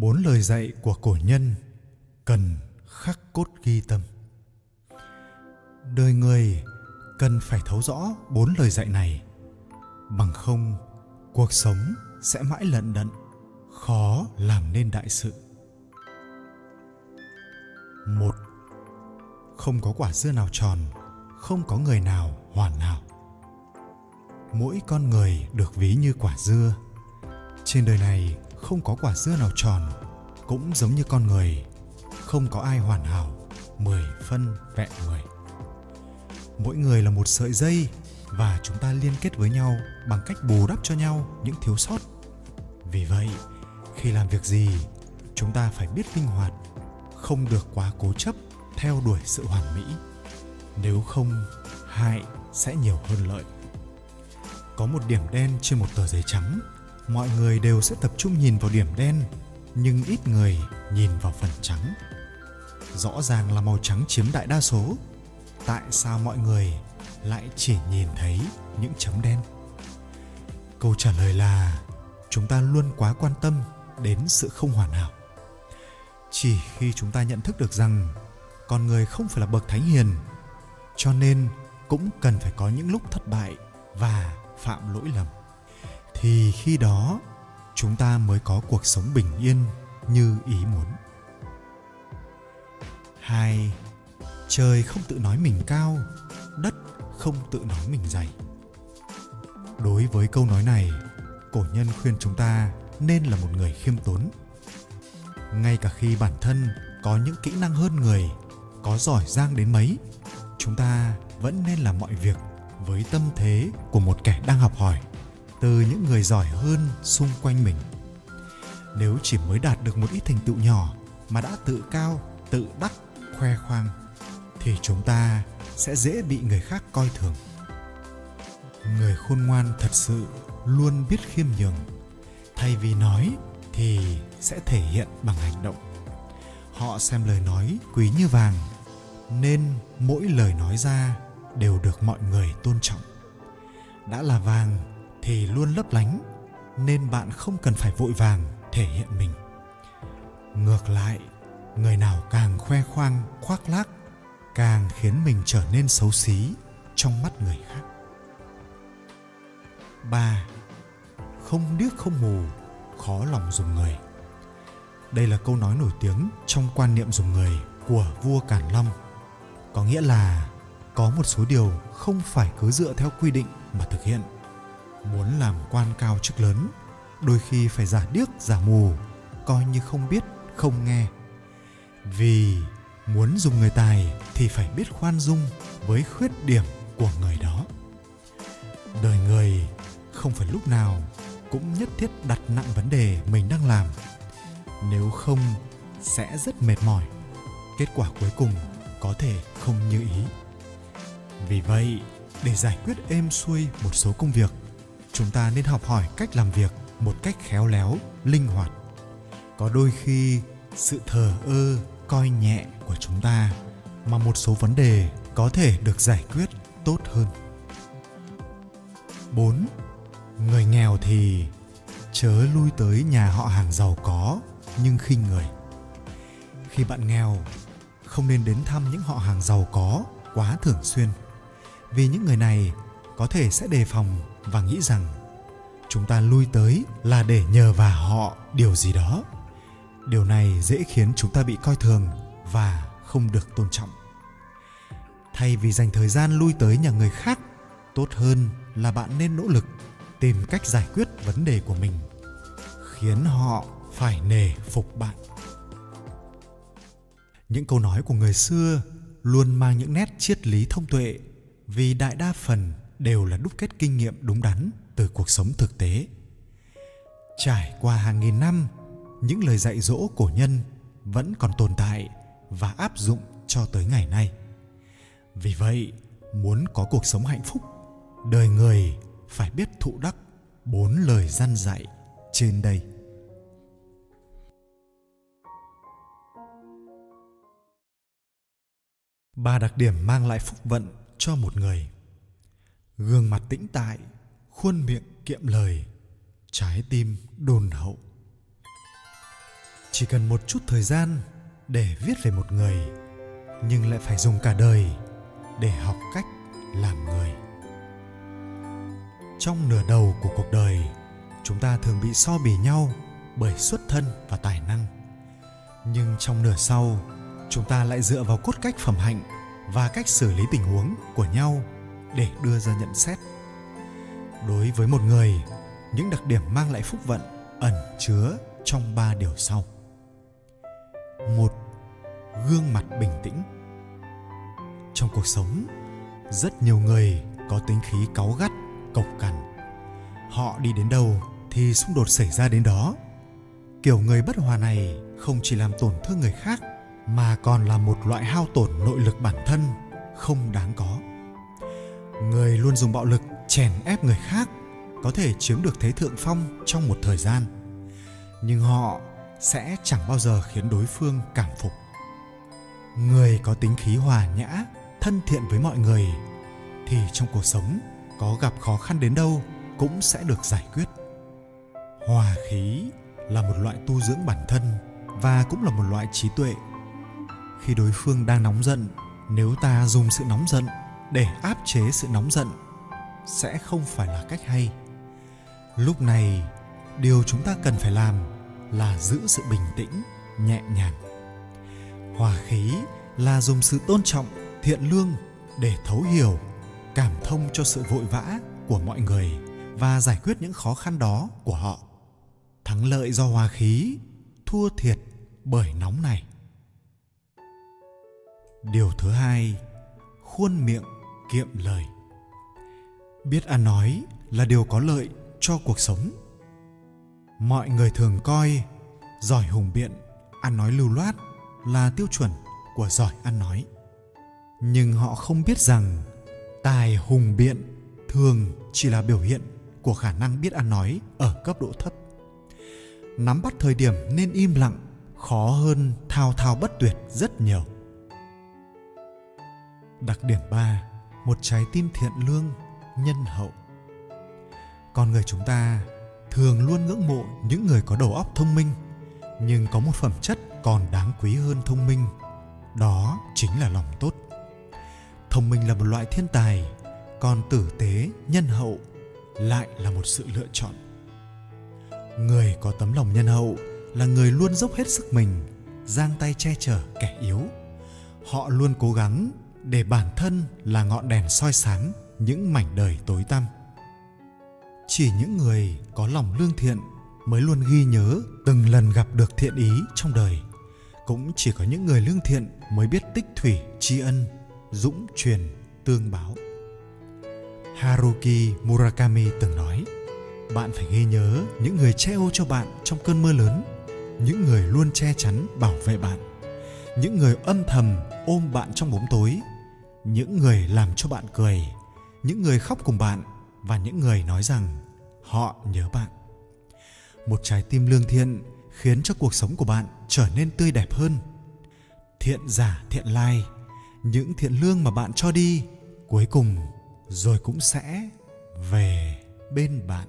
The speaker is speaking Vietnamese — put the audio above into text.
bốn lời dạy của cổ nhân cần khắc cốt ghi tâm. Đời người cần phải thấu rõ bốn lời dạy này. Bằng không, cuộc sống sẽ mãi lận đận, khó làm nên đại sự. Một, không có quả dưa nào tròn, không có người nào hoàn hảo. Mỗi con người được ví như quả dưa. Trên đời này không có quả dưa nào tròn, cũng giống như con người, không có ai hoàn hảo, mười phân vẹn mười. Mỗi người là một sợi dây và chúng ta liên kết với nhau bằng cách bù đắp cho nhau những thiếu sót. Vì vậy, khi làm việc gì, chúng ta phải biết linh hoạt, không được quá cố chấp theo đuổi sự hoàn mỹ. Nếu không, hại sẽ nhiều hơn lợi. Có một điểm đen trên một tờ giấy trắng mọi người đều sẽ tập trung nhìn vào điểm đen, nhưng ít người nhìn vào phần trắng. Rõ ràng là màu trắng chiếm đại đa số. Tại sao mọi người lại chỉ nhìn thấy những chấm đen? Câu trả lời là, chúng ta luôn quá quan tâm đến sự không hoàn hảo. Chỉ khi chúng ta nhận thức được rằng con người không phải là bậc thánh hiền, cho nên cũng cần phải có những lúc thất bại và phạm lỗi lầm thì khi đó, chúng ta mới có cuộc sống bình yên như ý muốn. Hai, trời không tự nói mình cao, đất không tự nói mình dày. Đối với câu nói này, cổ nhân khuyên chúng ta nên là một người khiêm tốn. Ngay cả khi bản thân có những kỹ năng hơn người, có giỏi giang đến mấy, chúng ta vẫn nên làm mọi việc với tâm thế của một kẻ đang học hỏi từ những người giỏi hơn xung quanh mình. Nếu chỉ mới đạt được một ít thành tựu nhỏ mà đã tự cao, tự đắc, khoe khoang, thì chúng ta sẽ dễ bị người khác coi thường. Người khôn ngoan thật sự luôn biết khiêm nhường, thay vì nói thì sẽ thể hiện bằng hành động. Họ xem lời nói quý như vàng, nên mỗi lời nói ra đều được mọi người tôn trọng. Đã là vàng thì luôn lấp lánh nên bạn không cần phải vội vàng thể hiện mình ngược lại người nào càng khoe khoang khoác lác càng khiến mình trở nên xấu xí trong mắt người khác ba Không điếc không mù, khó lòng dùng người. Đây là câu nói nổi tiếng trong quan niệm dùng người của vua Càn Long. Có nghĩa là có một số điều không phải cứ dựa theo quy định mà thực hiện. Muốn làm quan cao chức lớn, đôi khi phải giả điếc giả mù, coi như không biết, không nghe. Vì muốn dùng người tài thì phải biết khoan dung với khuyết điểm của người đó. Đời người không phải lúc nào cũng nhất thiết đặt nặng vấn đề mình đang làm. Nếu không sẽ rất mệt mỏi. Kết quả cuối cùng có thể không như ý. Vì vậy để giải quyết êm xuôi một số công việc chúng ta nên học hỏi cách làm việc một cách khéo léo linh hoạt có đôi khi sự thờ ơ coi nhẹ của chúng ta mà một số vấn đề có thể được giải quyết tốt hơn 4. Người nghèo thì chớ lui tới nhà họ hàng giàu có nhưng khinh người. Khi bạn nghèo, không nên đến thăm những họ hàng giàu có quá thường xuyên. Vì những người này có thể sẽ đề phòng và nghĩ rằng chúng ta lui tới là để nhờ vào họ điều gì đó. Điều này dễ khiến chúng ta bị coi thường và không được tôn trọng. Thay vì dành thời gian lui tới nhà người khác, tốt hơn là bạn nên nỗ lực tìm cách giải quyết vấn đề của mình khiến họ phải nể phục bạn những câu nói của người xưa luôn mang những nét triết lý thông tuệ vì đại đa phần đều là đúc kết kinh nghiệm đúng đắn từ cuộc sống thực tế. Trải qua hàng nghìn năm, những lời dạy dỗ cổ nhân vẫn còn tồn tại và áp dụng cho tới ngày nay. Vì vậy, muốn có cuộc sống hạnh phúc, đời người phải biết thụ đắc bốn lời răn dạy trên đây. Ba đặc điểm mang lại phúc vận cho một người gương mặt tĩnh tại, khuôn miệng kiệm lời, trái tim đồn hậu. Chỉ cần một chút thời gian để viết về một người, nhưng lại phải dùng cả đời để học cách làm người. Trong nửa đầu của cuộc đời, chúng ta thường bị so bì nhau bởi xuất thân và tài năng. Nhưng trong nửa sau, chúng ta lại dựa vào cốt cách phẩm hạnh và cách xử lý tình huống của nhau để đưa ra nhận xét. Đối với một người, những đặc điểm mang lại phúc vận ẩn chứa trong ba điều sau. Một, gương mặt bình tĩnh. Trong cuộc sống, rất nhiều người có tính khí cáu gắt, cộc cằn. Họ đi đến đâu thì xung đột xảy ra đến đó. Kiểu người bất hòa này không chỉ làm tổn thương người khác, mà còn là một loại hao tổn nội lực bản thân không đáng có người luôn dùng bạo lực, chèn ép người khác có thể chiếm được thế thượng phong trong một thời gian. Nhưng họ sẽ chẳng bao giờ khiến đối phương cảm phục. Người có tính khí hòa nhã, thân thiện với mọi người thì trong cuộc sống có gặp khó khăn đến đâu cũng sẽ được giải quyết. Hòa khí là một loại tu dưỡng bản thân và cũng là một loại trí tuệ. Khi đối phương đang nóng giận, nếu ta dùng sự nóng giận để áp chế sự nóng giận sẽ không phải là cách hay. Lúc này, điều chúng ta cần phải làm là giữ sự bình tĩnh, nhẹ nhàng. Hòa khí là dùng sự tôn trọng, thiện lương để thấu hiểu, cảm thông cho sự vội vã của mọi người và giải quyết những khó khăn đó của họ. Thắng lợi do hòa khí, thua thiệt bởi nóng này. Điều thứ hai, khuôn miệng kiệm lời. Biết ăn nói là điều có lợi cho cuộc sống. Mọi người thường coi giỏi hùng biện, ăn nói lưu loát là tiêu chuẩn của giỏi ăn nói. Nhưng họ không biết rằng tài hùng biện thường chỉ là biểu hiện của khả năng biết ăn nói ở cấp độ thấp. Nắm bắt thời điểm nên im lặng, khó hơn thao thao bất tuyệt rất nhiều. Đặc điểm 3 một trái tim thiện lương, nhân hậu. Con người chúng ta thường luôn ngưỡng mộ những người có đầu óc thông minh, nhưng có một phẩm chất còn đáng quý hơn thông minh, đó chính là lòng tốt. Thông minh là một loại thiên tài, còn tử tế, nhân hậu lại là một sự lựa chọn. Người có tấm lòng nhân hậu là người luôn dốc hết sức mình, giang tay che chở kẻ yếu. Họ luôn cố gắng để bản thân là ngọn đèn soi sáng những mảnh đời tối tăm. Chỉ những người có lòng lương thiện mới luôn ghi nhớ từng lần gặp được thiện ý trong đời. Cũng chỉ có những người lương thiện mới biết tích thủy tri ân, dũng truyền, tương báo. Haruki murakami từng nói, bạn phải ghi nhớ những người che ô cho bạn trong cơn mưa lớn, những người luôn che chắn bảo vệ bạn, những người âm thầm ôm bạn trong bóng tối những người làm cho bạn cười, những người khóc cùng bạn và những người nói rằng họ nhớ bạn. Một trái tim lương thiện khiến cho cuộc sống của bạn trở nên tươi đẹp hơn. Thiện giả, thiện lai, những thiện lương mà bạn cho đi, cuối cùng rồi cũng sẽ về bên bạn.